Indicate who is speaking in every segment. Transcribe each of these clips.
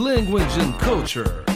Speaker 1: language and culture.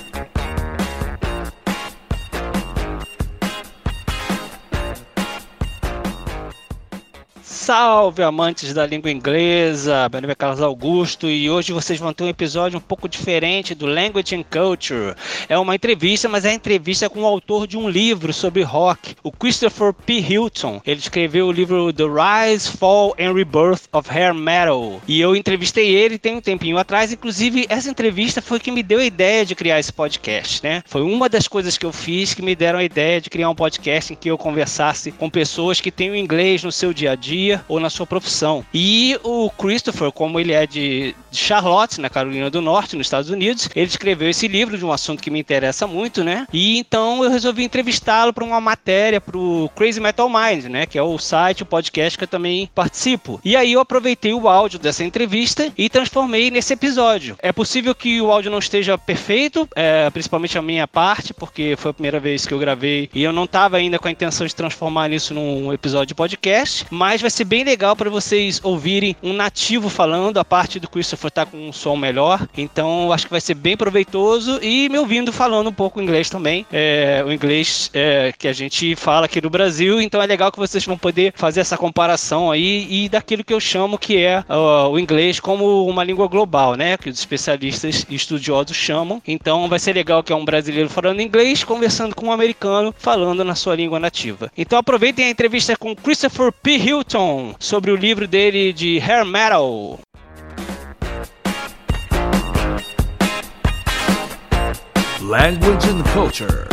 Speaker 2: Salve amantes da língua inglesa! Meu nome é Carlos Augusto e hoje vocês vão ter um episódio um pouco diferente do Language and Culture. É uma entrevista, mas é entrevista com o autor de um livro sobre rock, o Christopher P. Hilton. Ele escreveu o livro The Rise, Fall and Rebirth of Hair Metal. E eu entrevistei ele tem um tempinho atrás. Inclusive, essa entrevista foi que me deu a ideia de criar esse podcast, né? Foi uma das coisas que eu fiz que me deram a ideia de criar um podcast em que eu conversasse com pessoas que têm o inglês no seu dia a dia ou na sua profissão. E o Christopher, como ele é de, Charlotte, na Carolina do Norte, nos Estados Unidos, ele escreveu esse livro de um assunto que me interessa muito, né? E então eu resolvi entrevistá-lo para uma matéria para o Crazy Metal Mind, né? Que é o site, o podcast que eu também participo. E aí eu aproveitei o áudio dessa entrevista e transformei nesse episódio. É possível que o áudio não esteja perfeito, é, principalmente a minha parte, porque foi a primeira vez que eu gravei e eu não estava ainda com a intenção de transformar isso num episódio de podcast, mas vai ser bem legal para vocês ouvirem um nativo falando, a parte do Christopher tá com um som melhor, então acho que vai ser bem proveitoso e me ouvindo falando um pouco inglês também, é, o inglês é, que a gente fala aqui no Brasil, então é legal que vocês vão poder fazer essa comparação aí e daquilo que eu chamo que é o inglês como uma língua global, né, que os especialistas e estudiosos chamam, então vai ser legal que é um brasileiro falando inglês conversando com um americano falando na sua língua nativa. Então aproveitem a entrevista com Christopher P. Hilton, sobre o livro dele de hair metal.
Speaker 1: Language and Culture.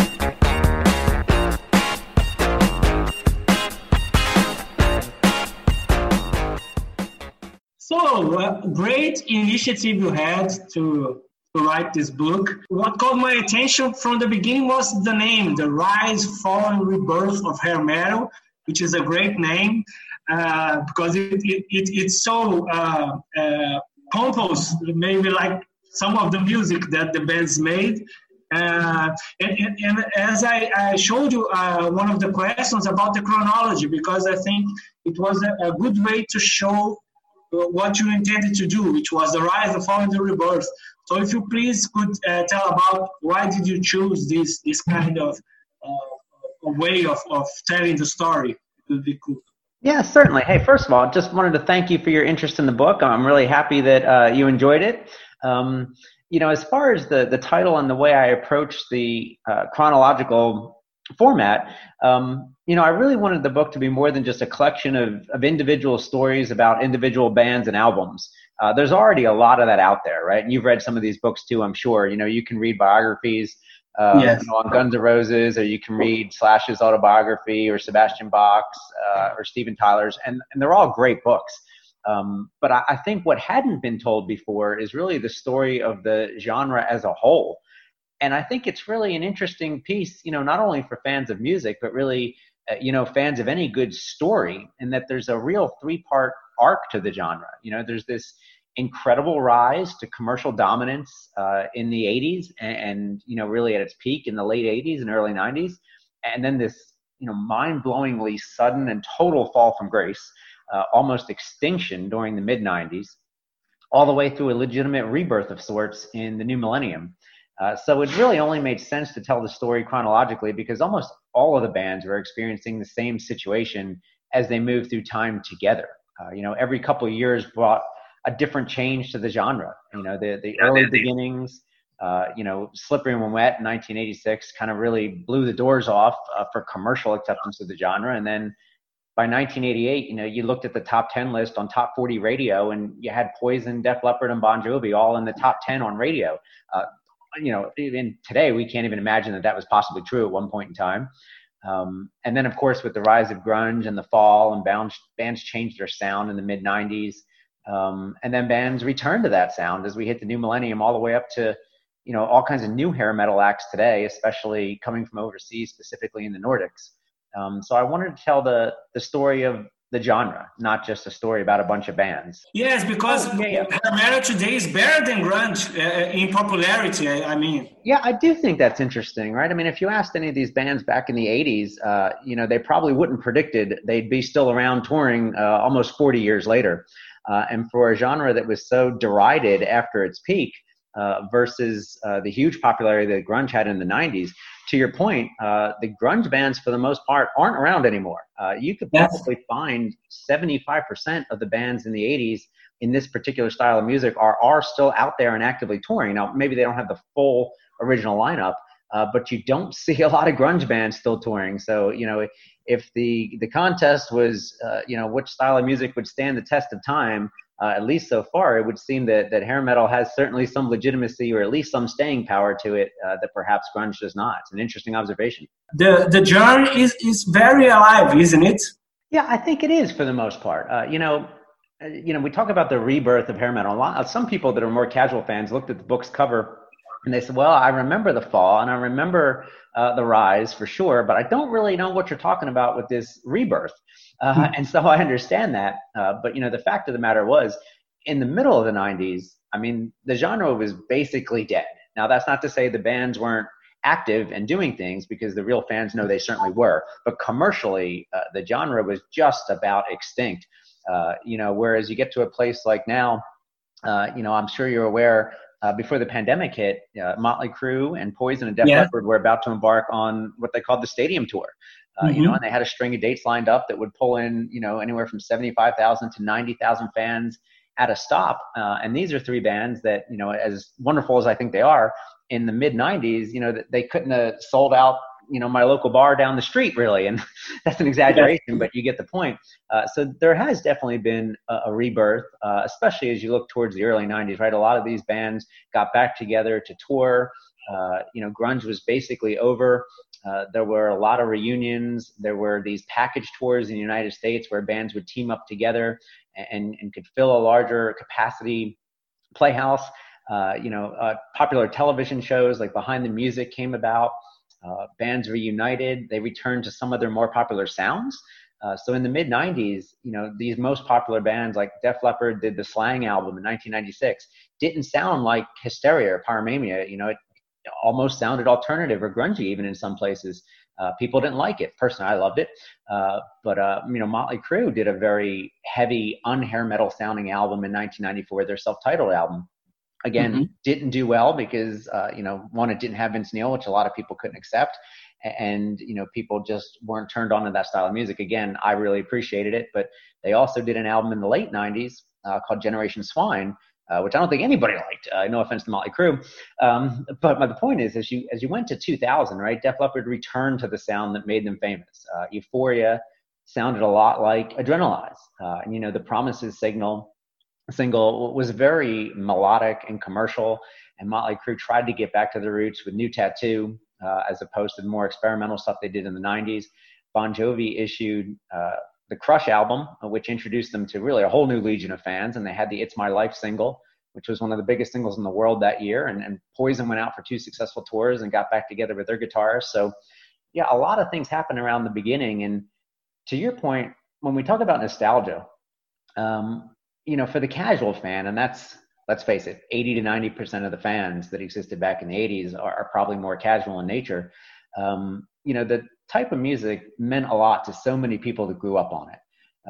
Speaker 3: So, uh, great initiative you had to to write this book. What caught my attention from the beginning was the name, The Rise, Fall, and Rebirth of Hair Metal, which is a great name. Uh, because it, it, it, it's so uh, uh, pompous, maybe like some of the music that the bands made. Uh, and, and, and, as I, I showed you, uh, one of the questions about the chronology, because I think it was a, a, good way to show what you intended to do, which was the rise, the fall, and the rebirth. So, if you please could tell about why did you choose this this kind of way of, of telling the story, it would be cool.
Speaker 4: Yeah, certainly. Hey, first of all, just wanted to thank you for your interest in the book. I'm really happy that uh, you enjoyed it. Um, you know, as far as the the title and the way I approach the uh, chronological format, um, you know, I really wanted the book to be more than just a collection of, of individual stories about individual bands and albums. Uh, there's already a lot of that out there, right? And you've read some of these books too, I'm sure. You know, you can read biographies uh, yes. you know, on Guns N' Roses, or you can read Slash's autobiography, or Sebastian Bach's, uh, or Steven Tyler's, and, and they're all great books. Um, but I, I, think what hadn't been told before is really the story of the genre as a whole. And I think it's really an interesting piece, you know, not only for fans of music, but really, uh, you know, fans of any good story, in that there's a real three part arc to the genre. You know, there's this incredible rise to commercial dominance uh, in the 80s and, and, you know really at its peak in the late 80s and early 90s and then this you know mind-blowingly sudden and total fall from grace uh, almost extinction during the mid 90s all the way through a legitimate rebirth of sorts in the new millennium. Uh, so it really only made sense to tell the story chronologically because almost all of the bands were experiencing the same situation as they moved through time together. Uh, you know every couple of years brought a different change to the genre. You know, the the yeah, early beginnings. Uh, you know, Slippery When Wet in 1986 kind of really blew the doors off uh, for commercial acceptance of the genre. And then by 1988, you know, you looked at the top 10 list on top 40 radio and you had Poison, Def Leppard, and Bon Jovi all in the top 10 on radio. Uh, you know, even today, we can't even imagine that that was possibly true at one point in time. Um, and then, of course, with the rise of grunge and the fall, and bands changed their sound in the mid 90s. Um, and then bands return to that sound as we hit the new millennium, all the way up to you know all kinds of new hair metal acts today, especially coming from overseas, specifically in the Nordics. Um, so I wanted to tell the the story of the genre, not just a story about a bunch of bands.
Speaker 3: Yes, because oh, yeah, yeah. hair metal today is better than grunge uh, in popularity. I, I, mean,
Speaker 4: yeah, I do think that's interesting, right? I mean, if you asked any of these bands back in the '80s, uh, you know, they probably wouldn't predicted they'd be still around touring uh, almost 40 years later. Uh, and for a genre that was so derided after its peak, uh, versus uh, the huge popularity that grunge had in the 90s. To your point, uh, the grunge bands, for the most part, aren't around anymore. Uh, you could probably yes. find 75% of the bands in the 80s in this particular style of music are, are still out there and actively touring. Now, maybe they don't have the full original lineup, uh, but you don't see a lot of grunge bands still touring. So, you know, if the, the contest was, uh, you know, which style of music would stand the test of time, uh, at least so far, it would seem that, that hair metal has certainly some legitimacy or at least some staying power to it uh, that perhaps grunge does not. It's an interesting observation.
Speaker 3: The, the genre is, is very alive, isn't it?
Speaker 4: Yeah, I think it is for the most part. Uh, you know, uh, you know, we talk about the rebirth of hair metal. A lot, some people that are more casual fans looked at the book's cover and they said, "Well, I remember the fall and I remember uh, the rise for sure, but I don't really know what you're talking about with this rebirth." Uh, hmm. and so I understand that. Uh, but you know, the fact of the matter was, in the middle of the '90s, I mean, the genre was basically dead. Now, that's not to say the bands weren't active and doing things because the real fans know they certainly were. But commercially, uh, the genre was just about extinct. Uh, you know, whereas you get to a place like now, uh, you know, I'm sure you're aware. Uh, before the pandemic hit, uh, Motley Crue and Poison and Def yeah. Leppard were about to embark on what they called the stadium tour. Uh, mm-hmm. You know, and they had a string of dates lined up that would pull in, you know, anywhere from seventy-five thousand to ninety thousand fans at a stop. Uh, and these are three bands that, you know, as wonderful as I think they are, in the mid '90s, you know, they couldn't have sold out you know my local bar down the street really and that's an exaggeration but you get the point. Uh, so there has definitely been a, a rebirth uh, especially as you look towards the early 90s right? A lot of these bands got back together to tour. Uh, you know grunge was basically over. Uh, there were a lot of reunions. There were these package tours in the united states where bands would team up together and, and could fill a larger capacity playhouse. Uh, you know, uh, popular television shows like Behind the Music came about. Uh, bands reunited. They returned to some of their more popular sounds. Uh, so in the mid 90s, you know, these most popular bands like Def Leppard did the Slang album in 1996 didn't sound like Hysteria or Pyromania. You know, it almost sounded alternative or grungy even in some places. Uh, people didn't like it. Personally, I loved it. Uh, but, uh, you know, Motley Crue did a very heavy, unhair metal sounding album in 1994, their self titled album. Again, mm-hmm. didn't do well because uh, you know one, it didn't have Vince Neil, which a lot of people couldn't accept, and you know people just weren't turned on to that style of music. Again, I really appreciated it, but they also did an album in the late '90s uh, called Generation Swine, uh, which I don't think anybody liked. Uh, no offense to Motley Crue, um, but my, the point is, as you as you went to 2000, right, Def Leppard returned to the sound that made them famous. Uh, Euphoria sounded a lot like Adrenalize, uh, and you know the Promises signal single was very melodic and commercial. And Motley Crue tried to get back to the roots with New Tattoo, uh, as opposed to the more experimental stuff they did in the 90s. Bon Jovi issued uh, the Crush album, which introduced them to really a whole new legion of fans. And they had the It's My Life single, which was one of the biggest singles in the world that year. And, and Poison went out for two successful tours and got back together with their guitarists. So, yeah, a lot of things happened around the beginning. And to your point, when we talk about nostalgia, um, you know, for the casual fan, and that's let's face it, 80 to 90 percent of the fans that existed back in the 80s are, are probably more casual in nature. Um, you know, the type of music meant a lot to so many people that grew up on it.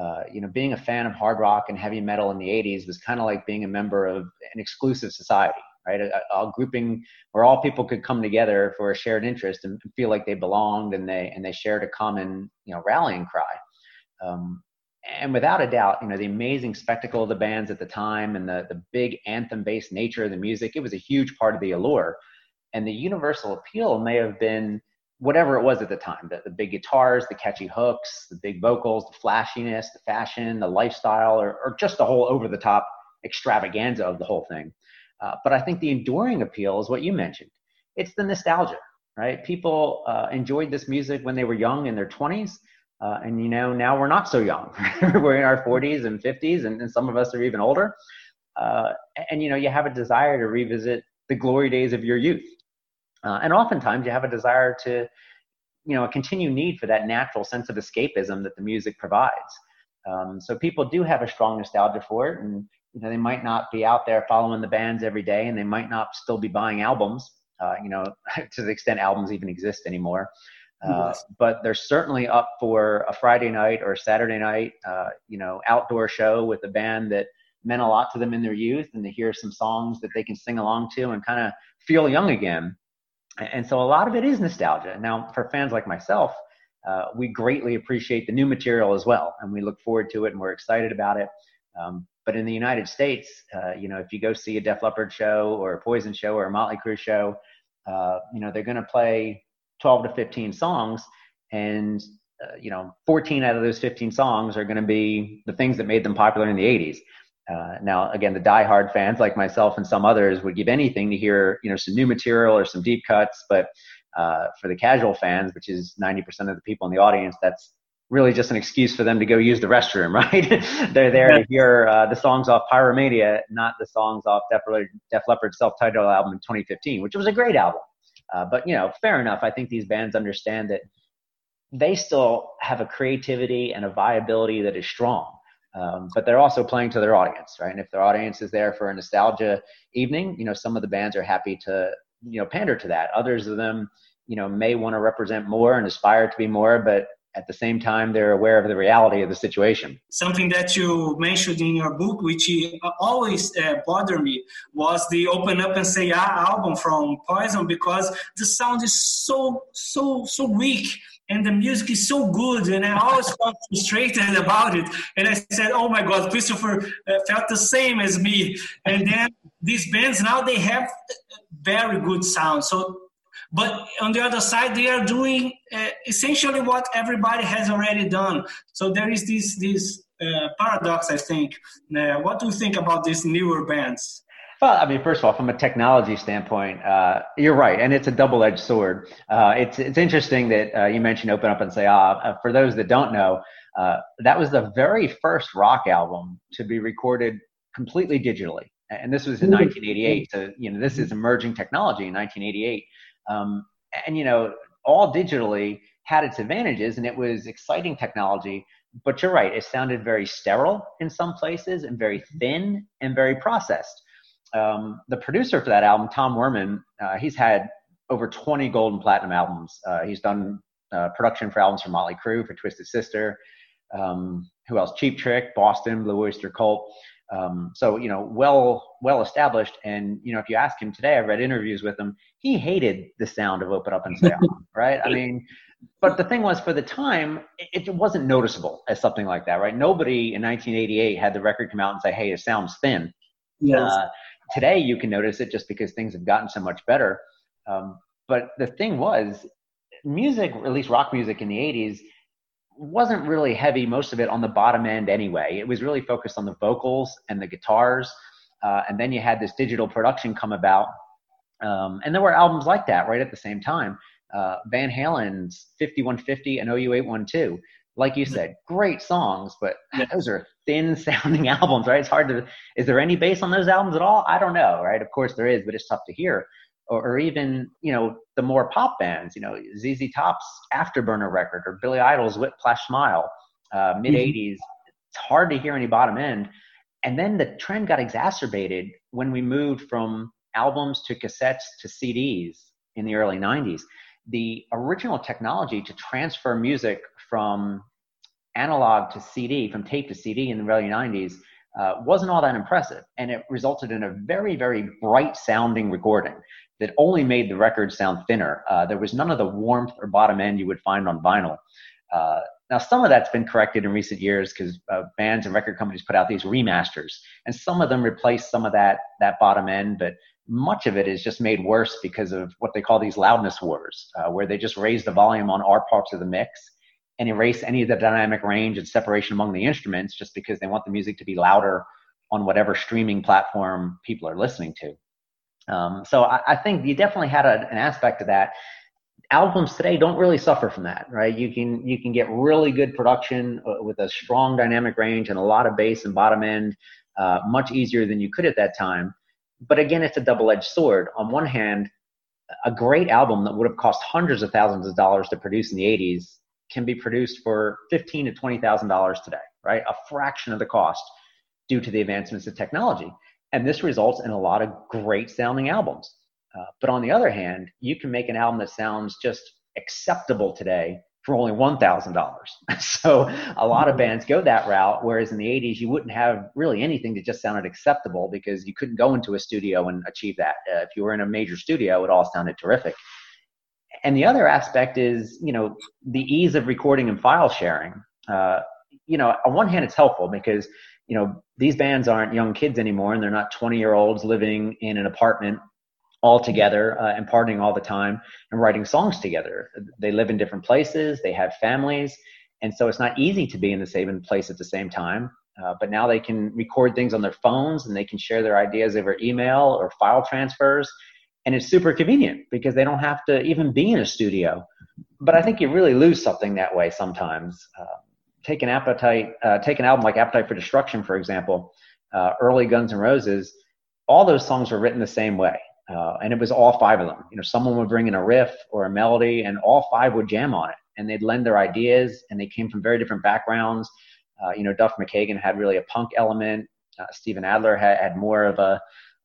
Speaker 4: Uh, you know, being a fan of hard rock and heavy metal in the 80s was kind of like being a member of an exclusive society, right? A, a, grouping where all people could come together for a shared interest and feel like they belonged and they and they shared a common, you know, rallying cry. Um, and without a doubt, you know, the amazing spectacle of the bands at the time and the, the big anthem based nature of the music, it was a huge part of the allure. And the universal appeal may have been whatever it was at the time the, the big guitars, the catchy hooks, the big vocals, the flashiness, the fashion, the lifestyle, or, or just the whole over the top extravaganza of the whole thing. Uh, but I think the enduring appeal is what you mentioned it's the nostalgia, right? People uh, enjoyed this music when they were young in their 20s uh, and you know, now we're not so young. we're in our 40s and 50s, and, and, some of us are even older. Uh, and you know, you have a desire to revisit the glory days of your youth. Uh, and oftentimes, you have a desire to, you know, a continued need for that natural sense of escapism that the music provides. Um, so people do have a strong nostalgia for it, and you know, they might not be out there following the bands every day, and they might not still be buying albums. Uh, you know, to the extent albums even exist anymore. Uh, but they're certainly up for a Friday night or a Saturday night, uh, you know, outdoor show with a band that meant a lot to them in their youth and to hear some songs that they can sing along to and kind of feel young again. And so a lot of it is nostalgia. Now, for fans like myself, uh, we greatly appreciate the new material as well, and we look forward to it and we're excited about it. Um, but in the United States, uh, you know, if you go see a Def Leppard show or a Poison show or a Motley Crue show, uh, you know, they're going to play 12 to 15 songs, and uh, you know, 14 out of those 15 songs are going to be the things that made them popular in the 80s. Uh, now, again, the die-hard fans like myself and some others would give anything to hear, you know, some new material or some deep cuts. But uh, for the casual fans, which is 90% of the people in the audience, that's really just an excuse for them to go use the restroom, right? They're there to hear uh, the songs off Pyromania, not the songs off Def, Def Leppard's self-titled album in 2015, which was a great album. Uh, but you know, fair enough. I think these bands understand that they still have a creativity and a viability that is strong. Um, but they're also playing to their audience, right? And if their audience is there for a nostalgia evening, you know, some of the bands are happy to, you know, pander to that. Others of them, you know, may want to represent more and aspire to be more, but at the same time, they're aware of the reality of the situation.
Speaker 3: Something that you mentioned in your book, which always uh, bothered me, was the "Open Up and Say Ah" album from Poison, because the sound is so, so, so weak and the music is so good and i always felt frustrated about it. And i said oh my god christopher uh, felt the same as me. And then these bands now they have very good sound. So but on the other side they are doing uh, essentially what everybody has already done so there is this this uh, paradox i think uh, what do you think about these newer bands
Speaker 4: well, I mean, first of all, from a technology standpoint, uh, you're right, and it's a double-edged sword. Uh, it's it's interesting that uh, you mentioned "Open Up and Say Ah." Uh, for those that don't know, uh, that was the very first rock album to be recorded completely digitally, and this was in 1988. So you know, this is emerging technology in 1988, um, and you know, all digitally had its advantages, and it was exciting technology. But you're right; it sounded very sterile in some places, and very thin, and very processed um, the producer for that album, Tom Werman, uh, he's had over 20 gold and platinum albums. Uh, he's done uh, production for albums for Motley Crue, for Twisted Sister. Um, who else? Cheap Trick, Boston, Blue Oyster Cult. Um, so you know, well, well established. And you know, if you ask him today, I've read interviews with him. He hated the sound of "Open Up and Say On," right? I mean, but the thing was, for the time, it, it, wasn't noticeable as something like that, right? Nobody in 1988 had the record come out and say, "Hey, it sounds thin." Yes. Uh, today you can notice it just because things have gotten so much better. Um, but the thing was, music, at least rock music in the 80s, wasn't really heavy, most of it on the bottom end anyway. It was really focused on the vocals and the guitars. Uh, and then you had this digital production come about. Um, and there were albums like that right at the same time. Uh, Van Halen's 5150 and OU812 like you said, great songs, but yeah. those are thin sounding albums, right? It's hard to, is there any bass on those albums at all? I don't know, right? Of course there is, but it's tough to hear. Or, or even, you know, the more pop bands, you know, ZZ Top's Afterburner record or Billy Idol's Whiplash Smile, uh, mid 80s. Mm-hmm. It's hard to hear any bottom end. And then the trend got exacerbated when we moved from albums to cassettes to CDs in the early 90s the original technology to transfer music from analog to CD, from tape to CD in the early 90s, uh, wasn't all that impressive. And it resulted in a very, very bright sounding recording that only made the record sound thinner. Uh, there was none of the warmth or bottom end you would find on vinyl. Uh, now, some of that's been corrected in recent years because uh, bands and record companies put out these remasters, and some of them replace some of that that bottom end. But much of it is just made worse because of what they call these loudness wars, uh, where they just raise the volume on our parts of the mix and erase any of the dynamic range and separation among the instruments just because they want the music to be louder on whatever streaming platform people are listening to. Um, so I, I, think you definitely had a, an aspect of that. Albums today don't really suffer from that, right? You can you can get really good production uh, with a strong dynamic range and a lot of bass and bottom end, uh, much easier than you could at that time but again, it's a double edged sword. On one hand, a great album that would have cost hundreds of thousands of dollars to produce in the 80s can be produced for fifteen to twenty thousand dollars today, right? A fraction of the cost due to the advancements of technology. And this results in a lot of great sounding albums. Uh, but on the other hand, you can make an album that sounds just acceptable today for only $1,000. so a lot of bands go that route, whereas in the 80s, you wouldn't have really anything that just sounded acceptable because you couldn't go into a studio and achieve that. Uh, if you were in a major studio, it all sounded terrific. And the other aspect is, you know, the ease of recording and file sharing. Uh, you know, on one hand, it's helpful because, you know, these bands aren't young kids anymore and they're not 20 year olds living in an apartment all together uh, and partying all the time and writing songs together. They live in different places, they have families, and so it's not easy to be in the same place at the same time. Uh, but now they can record things on their phones and they can share their ideas over email or file transfers. And it's super convenient because they don't have to even be in a studio. But I think you really lose something that way sometimes. Uh, take an appetite, uh, take an album like Appetite for Destruction, for example, uh, early Guns N' Roses. All those songs were written the same way uh, and it was all five of them. You know, someone would bring in a riff or a melody, and all five would jam on it, and they'd lend their ideas, and they came from very different backgrounds. Uh, you know, Duff McKagan had really a punk element. Uh, Steven Adler had, had more of a,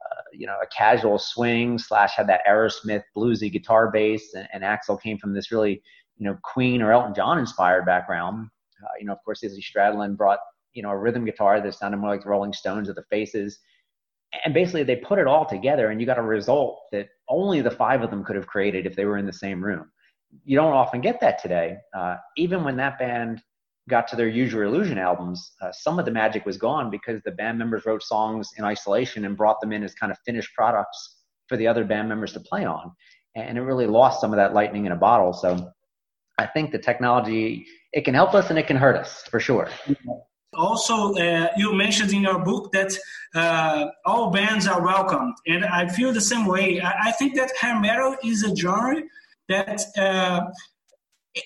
Speaker 4: uh, you know, a casual swing Slash had that Aerosmith bluesy guitar bass, and, and Axl came from this really, you know, Queen or Elton John inspired background. Uh, you know, of course, Izzy Stradlin brought, you know, a rhythm guitar that sounded more like the Rolling Stones or the Faces. And basically they put it all together and you got a result that only the five of them could have created if they were in the same room. You don't often get that today. Uh, even when that band got to their Use Your Illusion albums uh, some of the magic was gone because the band members wrote songs in isolation and brought them in as kind of finished products for the other band members to play on. And it really lost some of that lightning in a bottle. So i think the technology it can help us and it can hurt us for sure.
Speaker 3: Also uh, you mentioned in your book that uh, all bands are welcomed and i feel the same way. I, I think that hair metal is a genre that uh,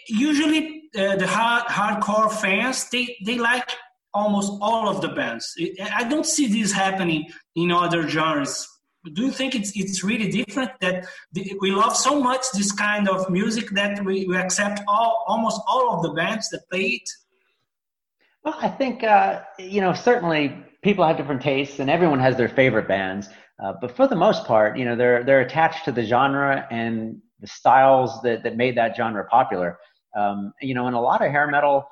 Speaker 3: usually uh, the hard, hardcore fans they, they like almost all of the bands. I don't see this happening in other genres do you think it's it's really different that we love so much this kind of music that we, we accept all almost all of the bands that play it
Speaker 4: well, I think uh, you know certainly people have different tastes, and everyone has their favorite bands. Uh, but for the most part, you know they're they're attached to the genre and the styles that that made that genre popular. Um, you know, and a lot of hair metal.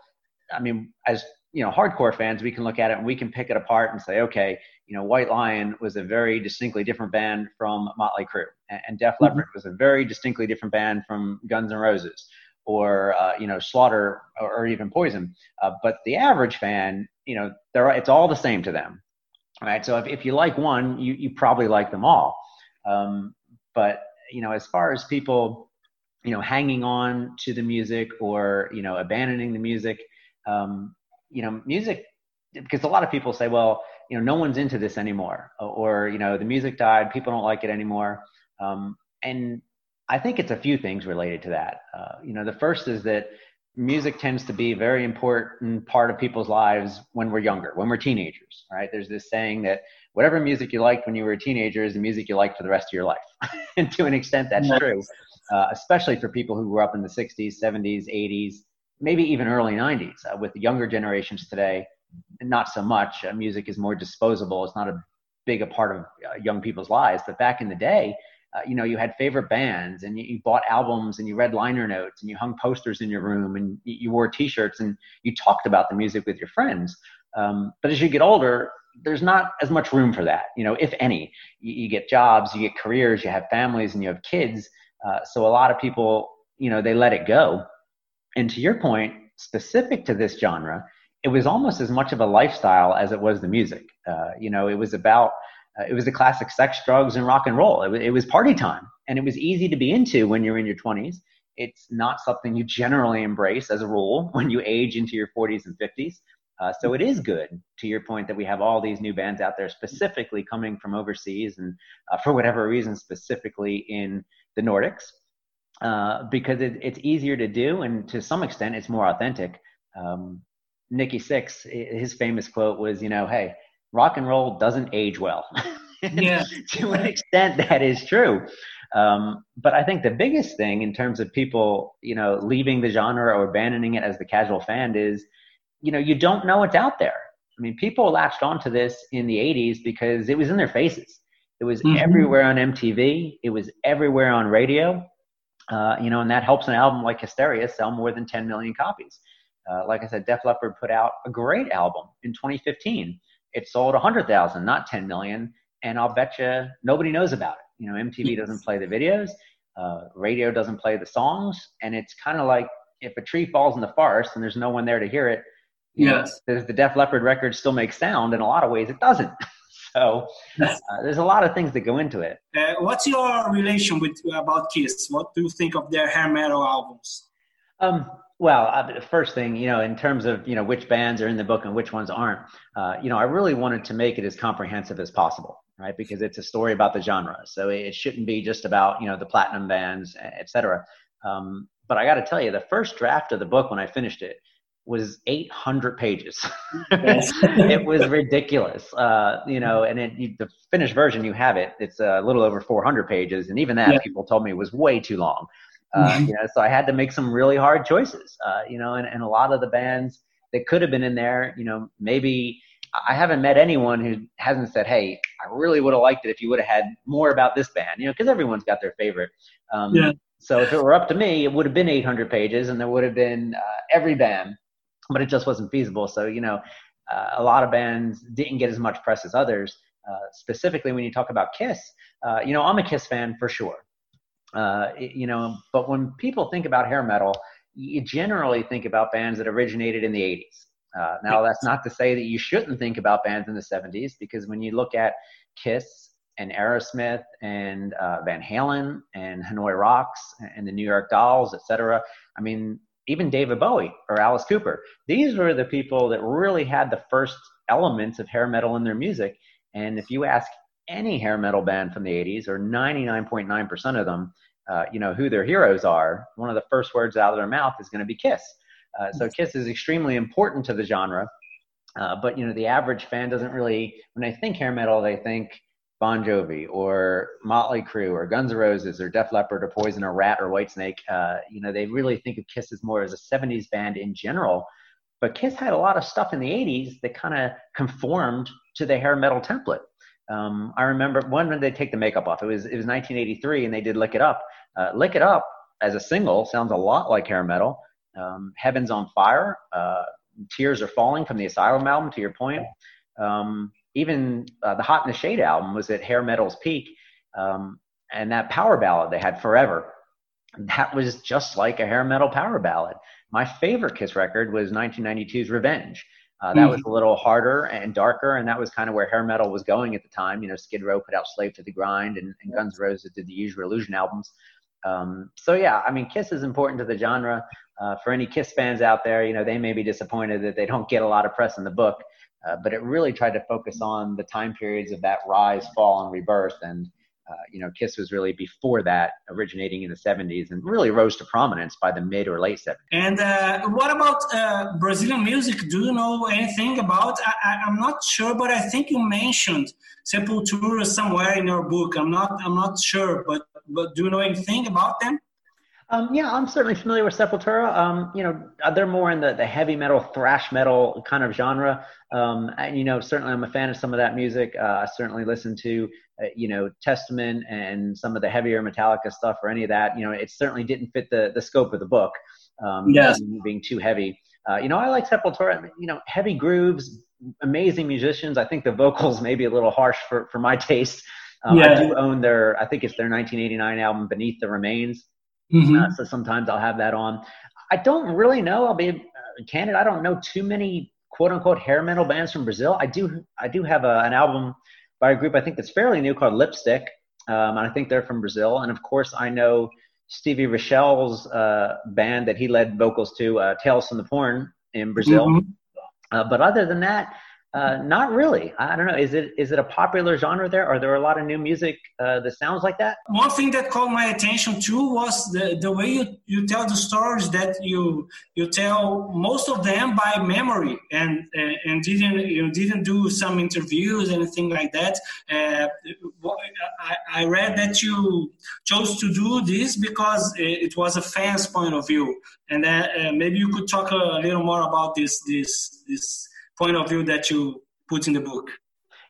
Speaker 4: I mean, as you know, hardcore fans, we can look at it and we can pick it apart and say, okay, you know, White Lion was a very distinctly different band from Motley Crue, and, and Def mm-hmm. Leppard mm-hmm. was a very distinctly different band from Guns N' Roses or uh, you know slaughter or, or even poison uh, but the average fan you know they're it's all the same to them right so if, if you like one you, you probably like them all um, but you know as far as people you know hanging on to the music or you know abandoning the music um, you know music because a lot of people say well you know no one's into this anymore or you know the music died people don't like it anymore um, and I think it's a few things related to that. Uh, you know, the first is that music tends to be a very important part of people's lives when we're younger, when we're teenagers, right? There's this saying that whatever music you liked when you were a teenager is the music you like for the rest of your life. and to an extent, that's true, uh, especially for people who grew up in the 60s, 70s, 80s, maybe even early 90s. Uh, with the younger generations today, not so much. Uh, music is more disposable. It's not a big a part of uh, young people's lives. But back in the day, uh, you know, you had favorite bands and you, you, bought albums and you read liner notes and you hung posters in your room and you, wore T-shirts and you talked about the music with your friends. Um, but as you get older, there's not as much room for that, you know, if any. You, you get jobs, you get careers, you have families, and you have kids. Uh, so a lot of people, you know, they let it go. And to your point, specific to this genre, it was almost as much of a lifestyle as it was the music. Uh, you know, it was about uh, it was the classic sex, drugs, and rock and roll. It, it was party time, and it was easy to be into when you're in your 20s. It's not something you generally embrace as a rule when you age into your 40s and 50s. Uh, so it is good, to your point, that we have all these new bands out there specifically coming from overseas and uh, for whatever reason, specifically in the Nordics, uh, because it, it's easier to do and to some extent it's more authentic. Um, Nikki Sixx, his famous quote was, you know, hey, rock and roll doesn't age well.
Speaker 3: yeah.
Speaker 4: to an extent, that is true. Um, but I think the biggest thing in terms of people, you know, leaving the genre or abandoning it as the casual fan is, you know, you don't know it's out there. I mean, people latched onto this in the 80s because it was in their faces. It was mm-hmm. everywhere on MTV. It was everywhere on radio. Uh, you know, and that helps an album like Hysteria sell more than 10 million copies. Uh, like I said, Def Leppard put out a great album in 2015. It sold 100,000, not 10 million, and I'll bet you nobody knows about it. You know, MTV doesn't play the videos, uh, radio doesn't play the songs, and it's kind of like if a tree falls in the forest and there's no one there to hear it.
Speaker 3: Yes.
Speaker 4: Know, the Def Leppard record still make sound? In a lot of ways, it doesn't. so uh, there's a lot of things that go into it.
Speaker 3: Uh, what's your relation with about Kiss? What do you think of their hair metal albums?
Speaker 4: Um, well, uh, first thing, you know, in terms of you know which bands are in the book and which ones aren't, uh, you know, I really wanted to make it as comprehensive as possible, right? Because it's a story about the genre, so it shouldn't be just about you know the platinum bands, et cetera. Um, but I got to tell you, the first draft of the book when I finished it was 800 pages. it was ridiculous, uh, you know. And it, you, the finished version, you have it. It's a little over 400 pages, and even that, yeah. people told me was way too long. Uh. You know, so I had to make some really hard choices. Uh, you know, and, and a lot of the bands that could have been in there, you know, maybe I haven't met anyone who hasn't said, "Hey, I really would have liked it if you would have had more about this band." You know, because everyone's got their favorite. Um, yeah. So if it were up to me, it would have been 800 pages, and there would have been uh, every band, but it just wasn't feasible. So you know, uh, a lot of bands didn't get as much press as others. Uh, specifically, when you talk about Kiss, uh, you know, I'm a Kiss fan for sure. Uh, you know, but when people think about hair metal, you generally think about bands that originated in the 80s. Uh, now, that's not to say that you shouldn't think about bands in the 70s, because when you look at Kiss and Aerosmith and uh, Van Halen and Hanoi Rocks and the New York Dolls, etc. I mean, even David Bowie or Alice Cooper. These were the people that really had the first elements of hair metal in their music. And if you ask any hair metal band from the 80s, or 99.9% of them, uh, you know, who their heroes are, one of the first words out of their mouth is going to be Kiss. Uh, so Kiss is extremely important to the genre. Uh, but you know, the average fan doesn't really, when they think hair metal, they think Bon Jovi or Motley Crue or Guns N' Roses or Def Leppard or Poison or Ratt or Whitesnake, uh, you know, they really think of Kiss as more as a 70s band in general. But Kiss had a lot of stuff in the 80s that kind of conformed to the hair metal template. Um, I remember when did they take the makeup off? It was it was 1983, and they did "Lick It Up." Uh, "Lick It Up" as a single sounds a lot like hair metal. Um, "Heaven's on Fire," uh, "Tears Are Falling" from the Asylum album. To your point, um, even uh, the Hot in the Shade album was at hair metal's peak, um, and that power ballad they had forever, that was just like a hair metal power ballad. My favorite Kiss record was 1992's Revenge. Uh, that mm was a little harder and darker, and that was kind of where hair metal was going at the time. You know, Skid Row put out Slave to the Grind, and, and Guns N' Roses did the Use Your Illusion albums. Um, so yeah, I mean, Kiss is important to the genre. Uh, for any Kiss fans out there, you know, they may be disappointed that they don't get a lot of press in the book. Uh, but it really tried to focus on the time periods of that rise, fall, and rebirth. And, uh, you know, Kiss was really before that, originating in the 70s, and really rose to prominence by the mid or late 70s.
Speaker 3: And uh, what about uh, Brazilian music? Do you know anything about? I, am not sure, but I think you mentioned Sepultura somewhere in your book. I'm not. I'm not sure, but but do you know anything about them?
Speaker 4: Um, yeah, I'm certainly familiar with Sepultura. Um, you know, they're more in the, the heavy metal, thrash metal kind of genre. Um, and, you know, certainly I'm a fan of some of that music. Uh, I certainly listen to, uh, you know, Testament and some of the heavier Metallica stuff or any of that. You know, it certainly didn't fit the, the scope of the book. Um, yes. Being too heavy. Uh, you know, I like Sepultura. You know, heavy grooves, amazing musicians. I think the vocals may be a little harsh for, for my taste. Um, yeah. I do own their, I think it's their 1989 album, Beneath the Remains. Mm-hmm. Uh, so sometimes I'll have that on. I don't really know. I'll be uh, candid. I don't know too many quote unquote hair metal bands from Brazil. I do. I do have a, an album by a group I think that's fairly new called Lipstick, um, and I think they're from Brazil. And of course, I know Stevie Rachelle's uh, band that he led vocals to, uh, Tales from the Porn in Brazil. Mm-hmm. Uh, but other than that, uh, not really. I don't know. Is it is it a popular genre there? Are there a lot of new music uh, that sounds like that?
Speaker 3: One thing that caught my attention too was the, the way you, you tell the stories that you you tell most of them by memory and and didn't you didn't do some interviews anything like that. Uh, I, I read that you chose to do this because it was a fan's point of view, and uh, maybe you could talk a little more about this this this point of view that you put in the book.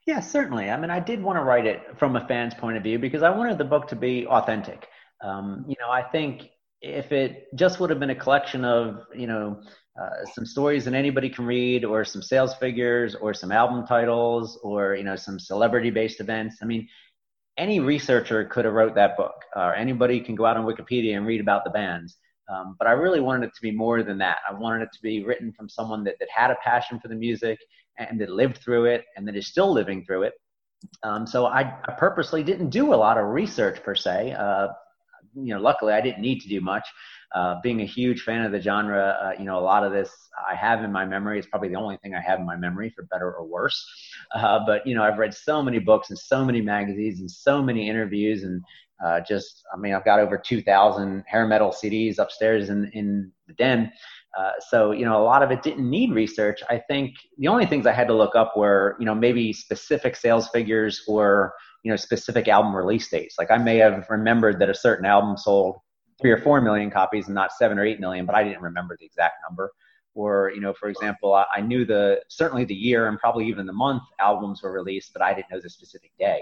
Speaker 4: Yeah, certainly. I mean, I did want to write it from a fan's point of view because I wanted the book to be authentic. Um, you know, I think if it just would have been a collection of, you know, uh, some stories that anybody can read or some sales figures or some album titles or, you know, some celebrity based events. I mean, any researcher could have wrote that book or anybody can go out on Wikipedia and read about the bands. Um, but I really wanted it to be more than that. I wanted it to be written from someone that, that had a passion for the music and that lived through it and that is still living through it. Um, so I, I, purposely didn't do a lot of research per se. Uh, you know, luckily I didn't need to do much. Uh, being a huge fan of the genre, uh, you know, a lot of this I have in my memory. It's probably the only thing I have in my memory, for better or worse. Uh, but you know, I've read so many books and so many magazines and so many interviews, and uh, just, I mean, I've got over 2,000 hair metal CDs upstairs in in the den. Uh, so you know, a lot of it didn't need research. I think the only things I had to look up were, you know, maybe specific sales figures or you know specific album release dates. Like I may have remembered that a certain album sold three or four million copies and not seven or eight million, but I didn't remember the exact number. Or you know, for example, I, I knew the certainly the year and probably even the month albums were released, but I didn't know the specific day.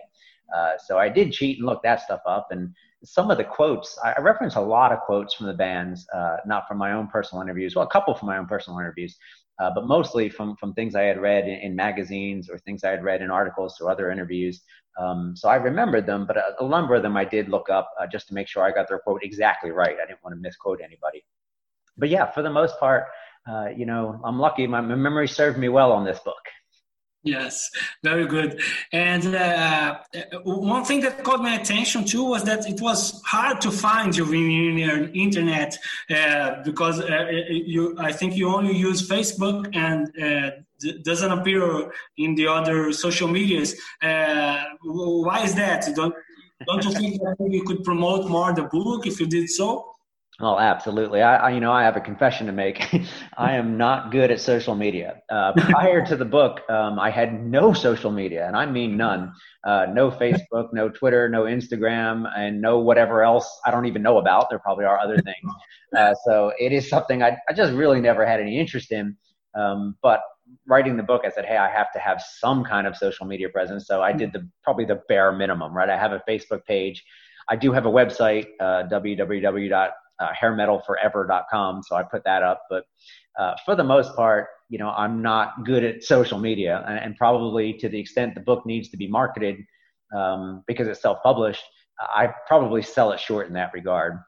Speaker 4: Uh, so I did cheat and look that stuff up. And some of the quotes, I, reference a lot of quotes from the bands, uh, not from my own personal interviews, well, a couple from my own personal interviews, uh, but mostly from, from things I had read in, in, magazines or things I had read in articles or other interviews. Um, so I remembered them, but a, a, number of them I did look up uh, just to make sure I got their quote exactly right. I didn't want to misquote anybody. But yeah, for the most part, uh, you know, I'm lucky. My, my memory served me well on this book.
Speaker 3: Yes, very good. And uh, one thing that caught my attention too was that it was hard to find you in your internet uh, because uh, you, I think you only use Facebook and uh, doesn't appear in the other social medias. Uh, why is that? Don't don't you think that you could promote more the book if you did so?
Speaker 4: Oh, absolutely. I, I, you know, I have a confession to make. I am not good at social media. Uh, prior to the book, um, I had no social media, and I mean none. Uh, no Facebook, no Twitter, no Instagram, and no whatever else I don't even know about. There probably are other things. Uh, so it is something I, I just really never had any interest in. Um, but writing the book, I said, hey, I have to have some kind of social media presence. So I did the probably the bare minimum, right? I have a Facebook page. I do have a website, uh, www uh, hairmetalforever.com. So I put that up. But uh, for the most part, you know, I'm not good at social media, and, and probably to the extent the book needs to be marketed um, because it's self-published, I probably sell it short in that regard.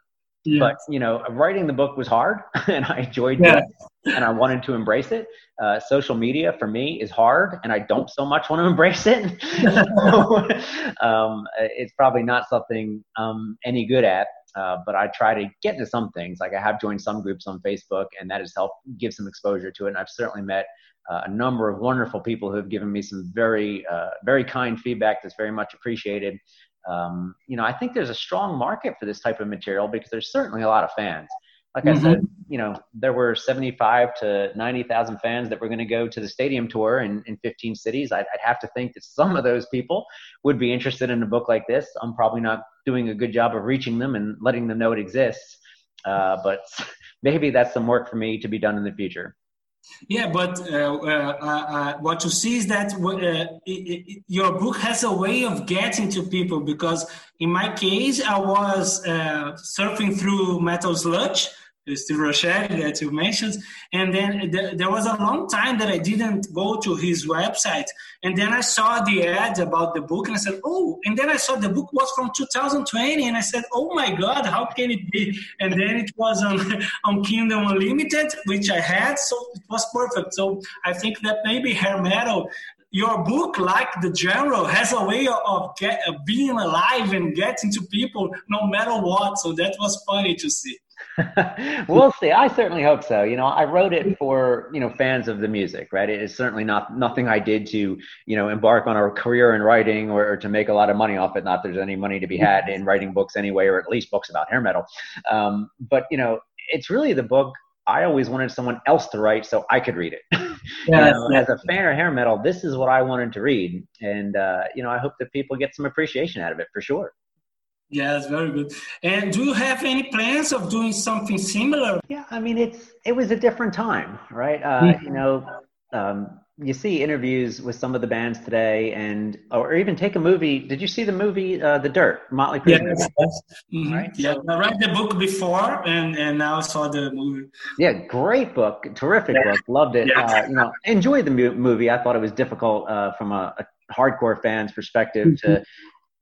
Speaker 4: Yes. But you know, writing the book was hard, and I enjoyed yes. it, and I wanted to embrace it. Uh, social media for me is hard, and I don't so much want to embrace it. so, um, it's probably not something I'm any good at. Uh, but I try to get to some things. Like I have joined some groups on Facebook, and that has helped give some exposure to it. And I've certainly met uh, a number of wonderful people who have given me some very, uh, very kind feedback that's very much appreciated. Um, you know, I think there's a strong market for this type of material because there's certainly a lot of fans. Like mm-hmm. I said, you know, there were 75 to 90,000 fans that were going to go to the stadium tour in, in 15 cities. I'd, I'd, have to think that some of those people would be interested in a book like this. I'm probably not doing a good job of reaching them and letting them know it exists. Uh, but maybe that's some work for me to be done in the future.
Speaker 3: Yeah, but uh, uh, uh, what you see is that uh, it, it, your book has a way of getting to people because in my case, I was uh, surfing through Metal Sludge Steve Rachelle uh, that you mentioned. And then th- there was a long time that I didn't go to his website. And then I saw the ad about the book and I said, oh, and then I saw the book was from 2020. And I said, oh my God, how can it be? And then it was on, on Kindle Unlimited, which I had. So it was perfect. So I think that maybe hair metal your book, like the general, has a way of, get, of being alive and getting to people no matter what. So that was funny to see.
Speaker 4: we'll see. I certainly hope so. You know, I wrote it for you know fans of the music, right? It is certainly not nothing I did to you know embark on a career in writing or, or to make a lot of money off it. Not there's any money to be had in writing books anyway, or at least books about hair metal. Um, but you know, it's really the book I always wanted someone else to write so I could read it. You know, as a fan of hair metal, this is what I wanted to read, and uh, you know, I hope that people get some appreciation out of it for sure.
Speaker 3: Yes, very good. And do you have any plans of doing something similar?
Speaker 4: Yeah, I mean, it's it was a different time, right? Uh, mm-hmm. You know, um, you see interviews with some of the bands today, and or even take a movie. Did you see the movie uh, The Dirt? Motley Crue.
Speaker 3: Yes, yes. Mm-hmm. Right. Yeah, so, I read the book before, and and now saw the movie.
Speaker 4: Yeah, great book, terrific yeah. book, loved it. Yeah. Uh, you know, enjoyed the movie. I thought it was difficult uh, from a, a, hardcore fan's perspective mm-hmm. to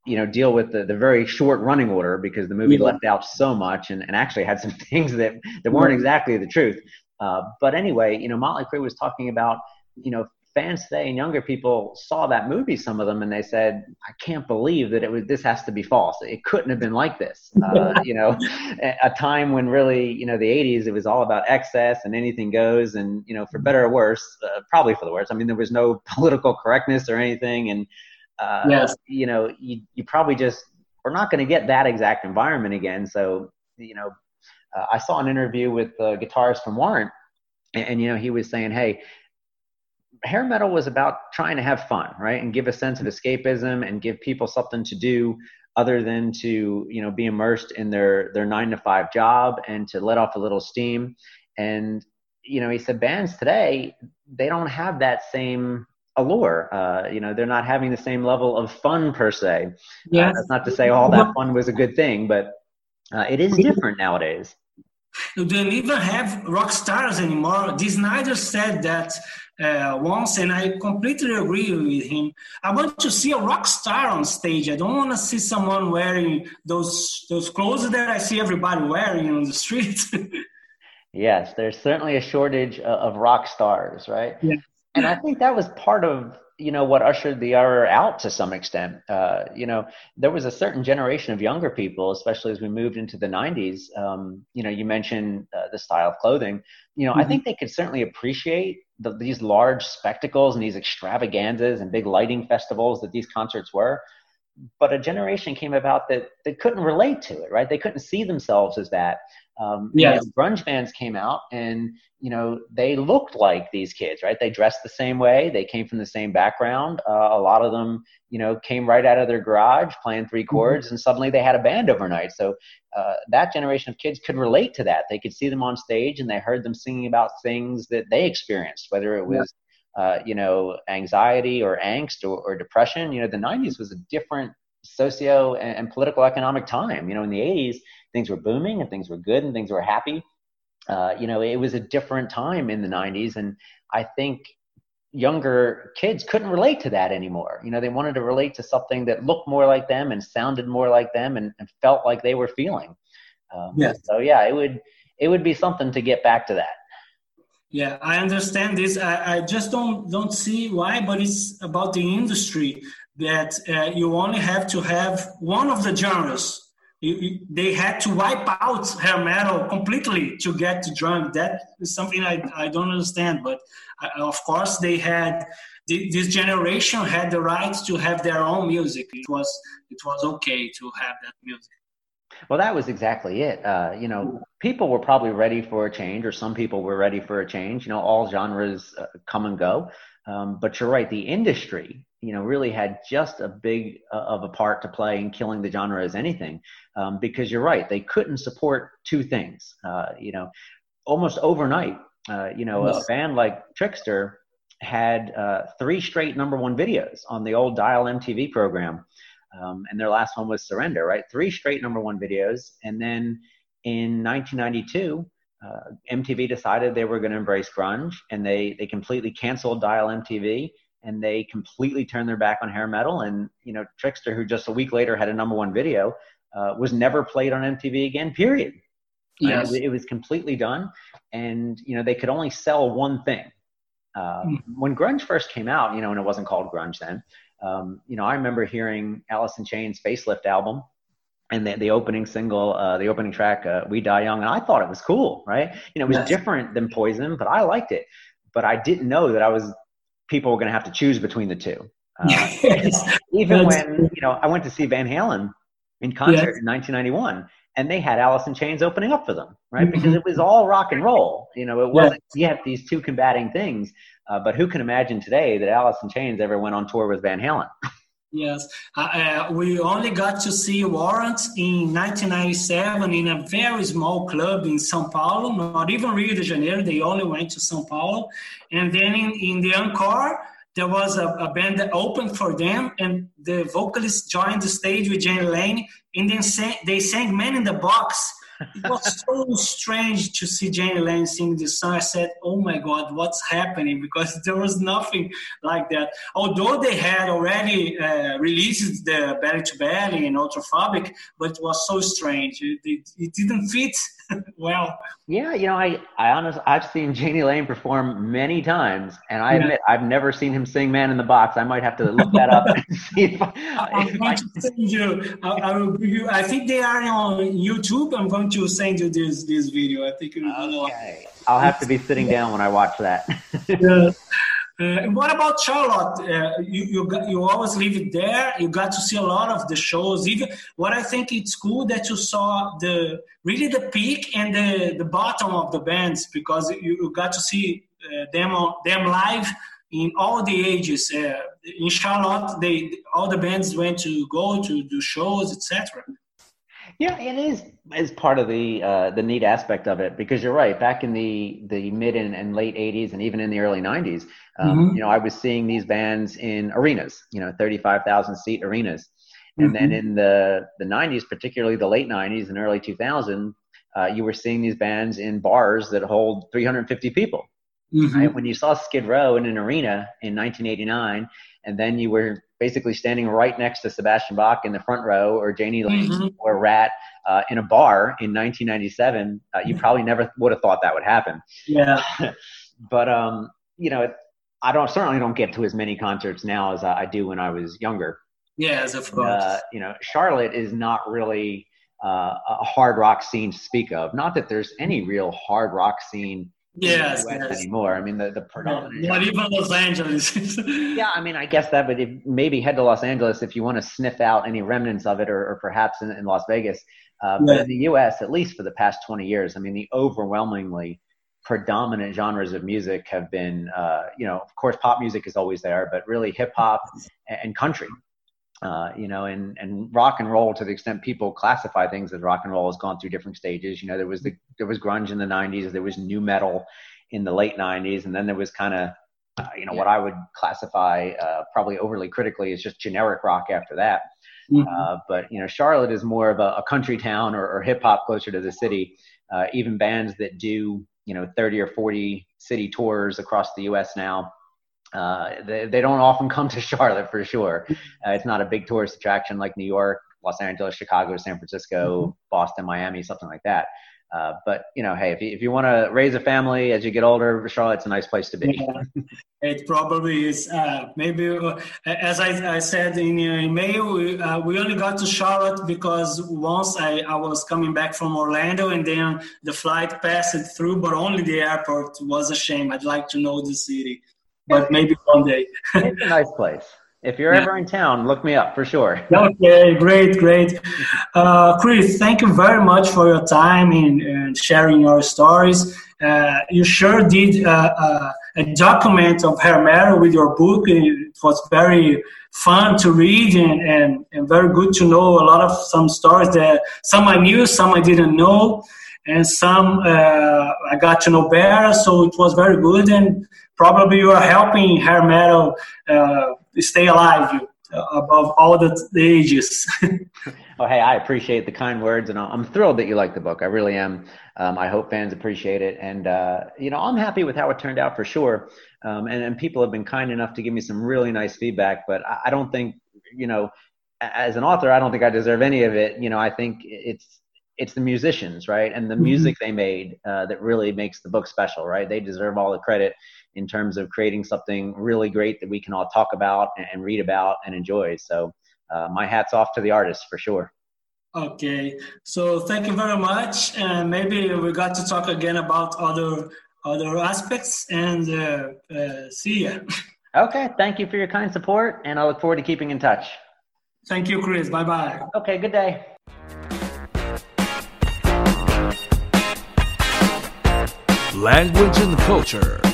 Speaker 4: you know deal with the, the very short running order because the movie yeah. left out so much and, and actually had some things that, that weren't exactly the truth uh, but anyway you know Mötley Crüe was talking about you know, fans today and younger people saw that movie, some of them, and they said, "I can't believe that it was. This has to be false. It couldn't have been like this." Uh, you know, a time when really, you know, the '80s, it was all about excess and anything goes, and you know, for better or worse, uh, probably for the worse. I mean, there was no political correctness or anything, and uh, yes. you know, you you probably just we're not going to get that exact environment again. So, you know, uh, I saw an interview with the guitarist from Warrant, and, and you know, he was saying, "Hey." hair metal was about trying to have fun, right? And give a sense of escapism and give people something to do other than to, you know, be immersed in their their 9 to 5 job and to let off a little steam. And you know, he said bands today, they don't have that same allure. Uh, you know, they're not having the same level of fun per se. Yeah. Uh, that's not to say all that fun was a good thing, but uh, it is different nowadays.
Speaker 3: You don't even have rock stars anymore. Dee Snider said that uh, once, and I completely agree with him. I want to see a rock star on stage. I don't want to see someone wearing those those clothes that I see everybody wearing on the street.
Speaker 4: yes, there's certainly a shortage of rock stars, right?
Speaker 3: Yeah.
Speaker 4: And I think that was part of you know what ushered the era out to some extent. Uh, you know, there was a certain generation of younger people, especially as we moved into the '90s. Um, you know, you mentioned uh, the style of clothing. You know, mm-hmm. I think they could certainly appreciate the, these large spectacles and these extravaganzas and big lighting festivals that these concerts were. But a generation came about that that couldn't relate to it, right? They couldn't see themselves as that. Um, yes. You know, grunge bands came out and, you know, they looked like these kids, right? They dressed the same way. They came from the same background. Uh, a lot of them, you know, came right out of their garage playing three mm-hmm. chords mm-hmm. and suddenly they had a band overnight. So uh, that generation of kids could relate to that. They could see them on stage and they heard them singing about things that they experienced, whether it was, yeah. uh, you know, anxiety or angst or, or depression. You know, the 90s was a different socio and, and political economic time. You know, in the 80s, things were booming and things were good and things were happy. Uh, you know, it was a different time in the 90s. And I think younger kids couldn't relate to that anymore. You know, they wanted to relate to something that looked more like them and sounded more like them and, and felt like they were feeling. Um, yes. So yeah, it would it would be something to get back to that.
Speaker 3: Yeah, I understand this. I, I just don't don't see why, but it's about the industry that uh, you only have to have one of the genres you, they had to wipe out hair metal completely to get to drum. That is something I, I don't understand. But uh, of course, they had this generation had the right to have their own music. It was it was okay to have that music.
Speaker 4: Well, that was exactly it. Uh, you know, people were probably ready for a change, or some people were ready for a change. You know, all genres uh, come and go. Um, but you're right, the industry, you know, really had just a big uh, of a part to play in killing the genre as anything, um, because you're right, they couldn't support two things. Uh, you know, almost overnight, uh, you know, yes. a band like Trixter had uh, three straight number one videos on the old Dial MTV program, um, and their last one was Surrender, right? Three straight number one videos, and then in 1992 uh, MTV decided they were going to embrace grunge, and they they completely canceled Dial MTV, and they completely turned their back on hair metal. And you know, Trixter, who just a week later had a number one video, uh, was never played on MTV again. Period. Yes. It, it, was completely done, and you know they could only sell one thing. Uh, mm. When grunge first came out, you know, and it wasn't called grunge then. Um, you know, I remember hearing Alice in Chains' Facelift album, and the, the opening single, uh, the opening track, uh, "We Die Young," and I thought it was cool, right? You know, it was yes. different than Poison, but I liked it. But I didn't know that I was people were going to have to choose between the two. Uh, yes. Even when you know I went to see Van Halen in concert yes. in 1991, and they had Alice in Chains opening up for them, right? Mm-hmm. Because it was all rock and roll. You know, it wasn't yet these two combating things. Uh, but who can imagine today that Alice in Chains ever went on tour with Van Halen?
Speaker 3: Yes, uh, uh, we only got to see Warrant in 1997 in a very small club in São Paulo, not even Rio de Janeiro. They only went to São Paulo, and then in, in the encore there was a, a, band that opened for them, and the vocalist joined the stage with Jani Lane, and then sang, they sang "Man in the Box." It was so strange to see Jani Lane sing this song. I said, "Oh my God, what's happening?" Because there was nothing like that. Although they had already uh, released the Belly to Belly and Ultraphobic, but it was so strange. It, it, it didn't fit well.
Speaker 4: Yeah, you know, I I honestly I've seen Jani Lane perform many times, and I yeah. admit I've never seen him sing "Man in the Box." I might have to look that up and see if, I,
Speaker 3: I'm going to send you. I, I, will give you. I think they are on YouTube. I'm going to send you this this video. I think.
Speaker 4: Okay. I'll have to be sitting down when I watch that.
Speaker 3: yeah. Uh, and what about Charlotte? Uh, you you you always it there. You got to see a lot of the shows. Even what I think it's cool that you saw the really the peak and the, the bottom of the bands because you, you got to see uh, them them live in all the ages. Uh, in Charlotte, they all the bands went to go to do shows, etc.
Speaker 4: Yeah, it is is part of the uh, the neat aspect of it because you're right. Back in the the mid and, and late '80s and even in the early '90s, um, mm-hmm. you know, I was seeing these bands in arenas, you know, 35,000 seat arenas, and mm-hmm. then in the the '90s, particularly the late '90s and early 2000, uh, you were seeing these bands in bars that hold 350 people. Mm-hmm. Right? When you saw Skid Row in an arena in 1989, and then you were basically standing right next to Sebastian Bach in the front row or Jani Lane mm-hmm. or Ratt uh, in a bar in 1997, uh, you probably never would have thought that would happen.
Speaker 3: Yeah.
Speaker 4: but, um, you know, I don't certainly don't get to as many concerts now as I, do when I was younger.
Speaker 3: Yes, of course. Uh,
Speaker 4: you know, Charlotte is not really uh, a hard rock scene to speak of. Not that there's any real hard rock scene
Speaker 3: yes, yes.
Speaker 4: anymore. I mean, the, the predominant.
Speaker 3: Not even Los Angeles.
Speaker 4: yeah, I mean, I guess that, but maybe head to Los Angeles if you want to sniff out any remnants of it, or, or perhaps in, in, Las Vegas. Uh, but in the U.S., at least for the past 20 years, I mean, the overwhelmingly predominant genres of music have been, uh, you know, of course, pop music is always there, but really hip hop and country uh, you know, and, and rock and roll to the extent people classify things as rock and roll has gone through different stages. You know, there was the there was grunge in the '90s, there was nu metal in the late '90s, and then there was kind of uh, you know what I would classify uh, probably overly critically as just generic rock after that. Mm-hmm. Uh, but you know, Charlotte is more of a, a country town or, or hip hop closer to the city. Uh, even bands that do you know 30 or 40 city tours across the U.S. now uh, they, they don't often come to Charlotte for sure. Uh, it's not a big tourist attraction like New York, Los Angeles, Chicago, San Francisco, mm-hmm. Boston, Miami, something like that. Uh, but you know, hey, if you, if you want to raise a family as you get older, Charlotte's a nice place to be.
Speaker 3: Yeah, it probably is. Uh, maybe uh, as I, I, said in your email, we, uh, we, only got to Charlotte because once I, I was coming back from Orlando and then the flight passed through, but only the airport was a shame. I'd like to know the city but maybe one day.
Speaker 4: it's a nice place. If you're yeah. ever in town, look me up for sure.
Speaker 3: Okay, great, great. Uh, Chris, thank you very much for your time in, sharing your stories. Uh, you sure did uh, uh, a document of metal with your book. It was very fun to read and, and, and very good to know a lot of some stories that some I knew, some I didn't know, and some uh, I got to know better. So it was very good and probably you are helping hair metal uh, stay alive uh, above all the, the ages.
Speaker 4: oh, hey, I appreciate the kind words, and I'm thrilled that you like the book. I really am. Um, I hope fans appreciate it, and uh, you know, I'm happy with how it turned out for sure. Um, and, and people have been kind enough to give me some really nice feedback, but I, I don't think, you know, as an author, I don't think I deserve any of it. You know, I think it's it's the musicians, right, and the mm-hmm. music they made uh, that really makes the book special, right? They deserve all the credit in terms of creating something really great that we can all talk about and, read about and enjoy. So uh, my hat's off to the artists for sure.
Speaker 3: Okay, so thank you very much, and maybe we got to talk again about other other aspects. And uh, uh, see ya.
Speaker 4: Okay, thank you for your kind support, and I look forward to keeping in touch.
Speaker 3: Thank you, Chris. Bye bye.
Speaker 4: Okay, good day.
Speaker 1: Language and culture.